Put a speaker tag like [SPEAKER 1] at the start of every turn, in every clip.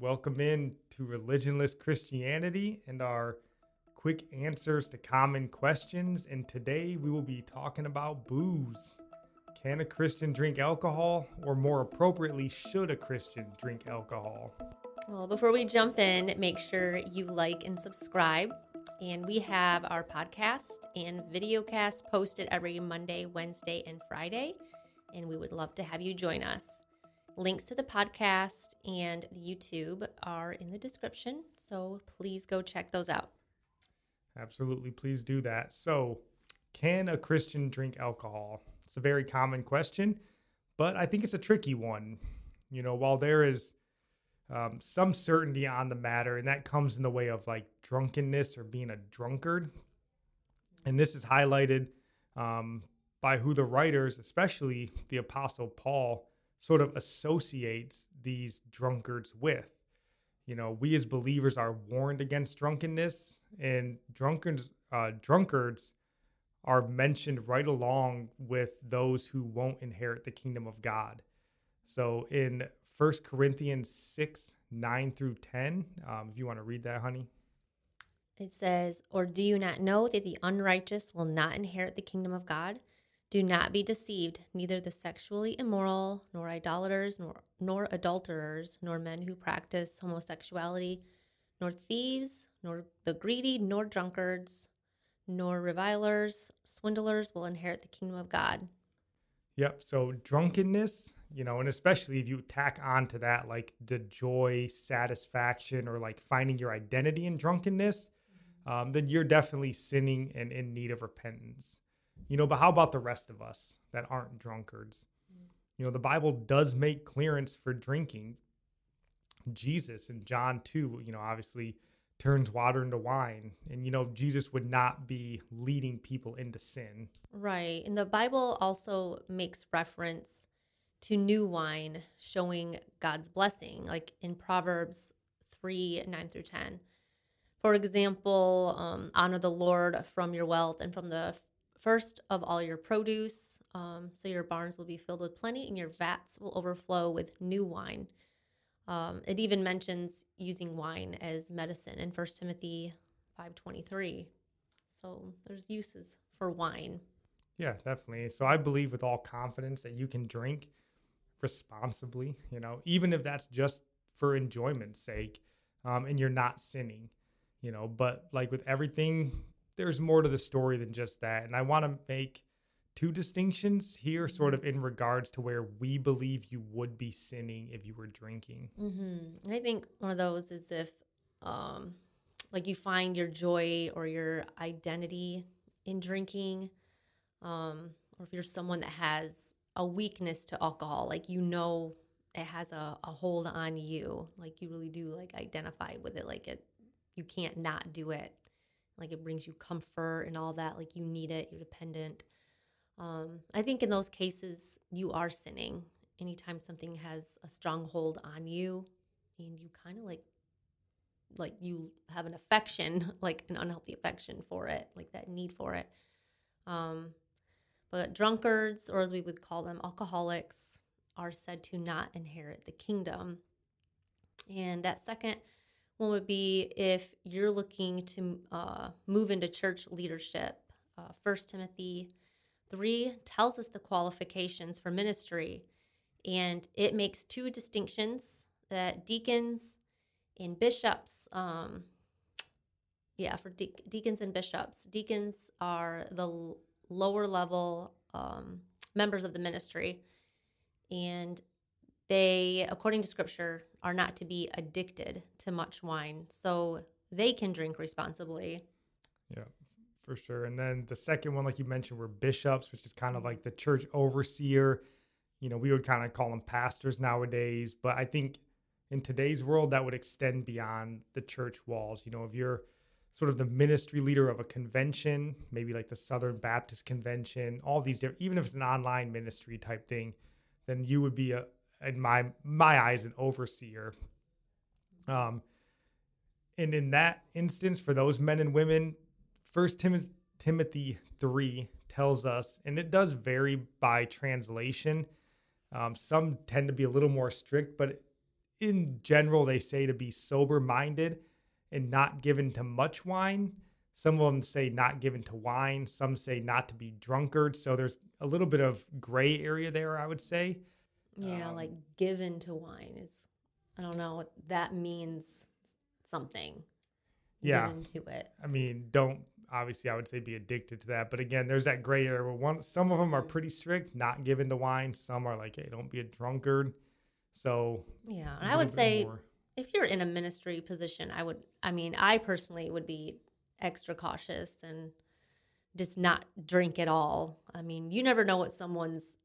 [SPEAKER 1] Welcome in to Religionless Christianity and our quick answers to common questions. And today we will be talking about booze. Can a Christian drink alcohol? Or more appropriately, should a Christian drink alcohol?
[SPEAKER 2] Well, before we jump in, make sure you like and subscribe. And we have our podcast and video cast posted every Monday, Wednesday, and Friday. And we would love to have you join us. Links to the podcast and the YouTube are in the description. So please go check those out.
[SPEAKER 1] Absolutely. Please do that. So, can a Christian drink alcohol? It's a very common question, but I think it's a tricky one. You know, while there is um, some certainty on the matter, and that comes in the way of like drunkenness or being a drunkard. And this is highlighted um, by who the writers, especially the Apostle Paul, sort of associates these drunkards with. You know, we as believers are warned against drunkenness, and drunkards, uh, drunkards are mentioned right along with those who won't inherit the kingdom of God. So in 1 Corinthians 6 9 through 10, um, if you want to read that, honey.
[SPEAKER 2] It says, Or do you not know that the unrighteous will not inherit the kingdom of God? Do not be deceived, neither the sexually immoral, nor idolaters, nor, nor adulterers, nor men who practice homosexuality, nor thieves, nor the greedy, nor drunkards, nor revilers, swindlers will inherit the kingdom of God.
[SPEAKER 1] Yep. So drunkenness, you know, and especially if you tack on to that like the joy, satisfaction, or like finding your identity in drunkenness, um, then you're definitely sinning and in need of repentance. You know, but how about the rest of us that aren't drunkards? You know, the Bible does make clearance for drinking. Jesus in John 2, you know, obviously turns water into wine. And, you know, Jesus would not be leading people into sin.
[SPEAKER 2] Right. And the Bible also makes reference to new wine showing God's blessing, like in Proverbs 3 9 through 10. For example, um, honor the Lord from your wealth and from the first of all your produce. Um, so your barns will be filled with plenty and your vats will overflow with new wine. Um, it even mentions using wine as medicine in 1 Timothy 5.23. So there's uses for wine.
[SPEAKER 1] Yeah, definitely. So I believe with all confidence that you can drink responsibly, you know, even if that's just for enjoyment's sake um, and you're not sinning, you know, but like with everything, there's more to the story than just that. And I want to make two distinctions here, sort of in regards to where we believe you would be sinning if you were drinking.
[SPEAKER 2] Mm-hmm. And I think one of those is if, um, like, you find your joy or your identity in drinking, um, or if you're someone that has a weakness to alcohol, like you know it has a, a hold on you, like you really do like identify with it, like it, you can't not do it like it brings you comfort and all that like you need it you're dependent. Um, i think in those cases you are sinning anytime something has a strong hold on you and you kind of like like you have an affection like an unhealthy affection for it like that need for it. Um, but drunkards or as we would call them alcoholics are said to not inherit the kingdom. And that second one would be if you're looking to uh, move into church leadership. Uh, 1 Timothy 3 tells us the qualifications for ministry, and it makes two distinctions that deacons and bishops, um, yeah, for de- deacons and bishops, deacons are the l- lower level um, members of the ministry, and they, according to scripture, are not to be addicted to much wine. So they can drink responsibly.
[SPEAKER 1] Yeah, for sure. And then the second one, like you mentioned, were bishops, which is kind of mm-hmm. like the church overseer. You know, we would kind of call them pastors nowadays. But I think in today's world, that would extend beyond the church walls. You know, if you're sort of the ministry leader of a convention, maybe like the Southern Baptist Convention, all these different, even if it's an online ministry type thing, then you would be a, in my my eyes an overseer um and in that instance for those men and women first Tim- timothy 3 tells us and it does vary by translation um, some tend to be a little more strict but in general, they say to be sober minded and not given to much wine. Some of them say not given to wine. Some say not to be drunkard. So there's a little bit of gray area there, I would say.
[SPEAKER 2] Yeah, um, like given to wine is, I don't know, that means something.
[SPEAKER 1] Yeah.
[SPEAKER 2] Given to it.
[SPEAKER 1] I mean, don't obviously I would say be addicted to that. But again, there's that gray area where one some of them are pretty strict, not given to wine. Some are like, hey, don't be a drunkard. So
[SPEAKER 2] yeah, and I would say more. if you're in a ministry position, I would. I mean, I personally would be extra cautious and just not drink at all. I mean, you never know what someone's.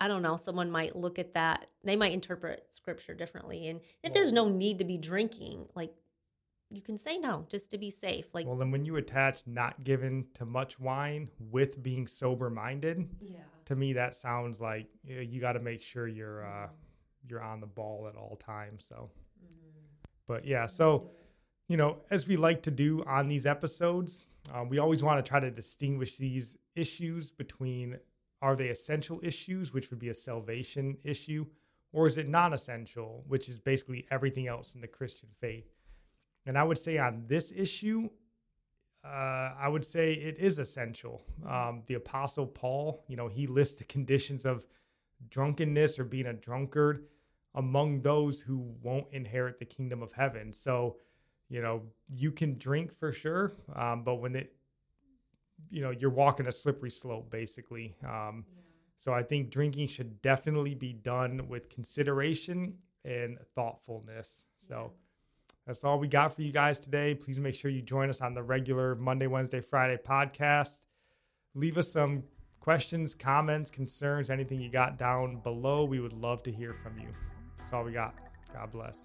[SPEAKER 2] I don't know. Someone might look at that. They might interpret scripture differently. And if there's no need to be drinking, like you can say no just to be safe. Like
[SPEAKER 1] well, then when you attach not given to much wine with being sober minded,
[SPEAKER 2] yeah,
[SPEAKER 1] to me that sounds like you, know, you got to make sure you're uh, you're on the ball at all times. So, mm-hmm. but yeah, so you know, as we like to do on these episodes, um, we always want to try to distinguish these issues between are they essential issues, which would be a salvation issue, or is it non essential, which is basically everything else in the Christian faith. And I would say on this issue, uh, I would say it is essential. Um, the Apostle Paul, you know, he lists the conditions of drunkenness or being a drunkard among those who won't inherit the kingdom of heaven. So, you know, you can drink for sure, um, but when it, you know, you're walking a slippery slope, basically. Um, yeah. So I think drinking should definitely be done with consideration and thoughtfulness. So. That's all we got for you guys today. Please make sure you join us on the regular Monday, Wednesday, Friday podcast. Leave us some questions, comments, concerns, anything you got down below. We would love to hear from you. That's all we got. God bless.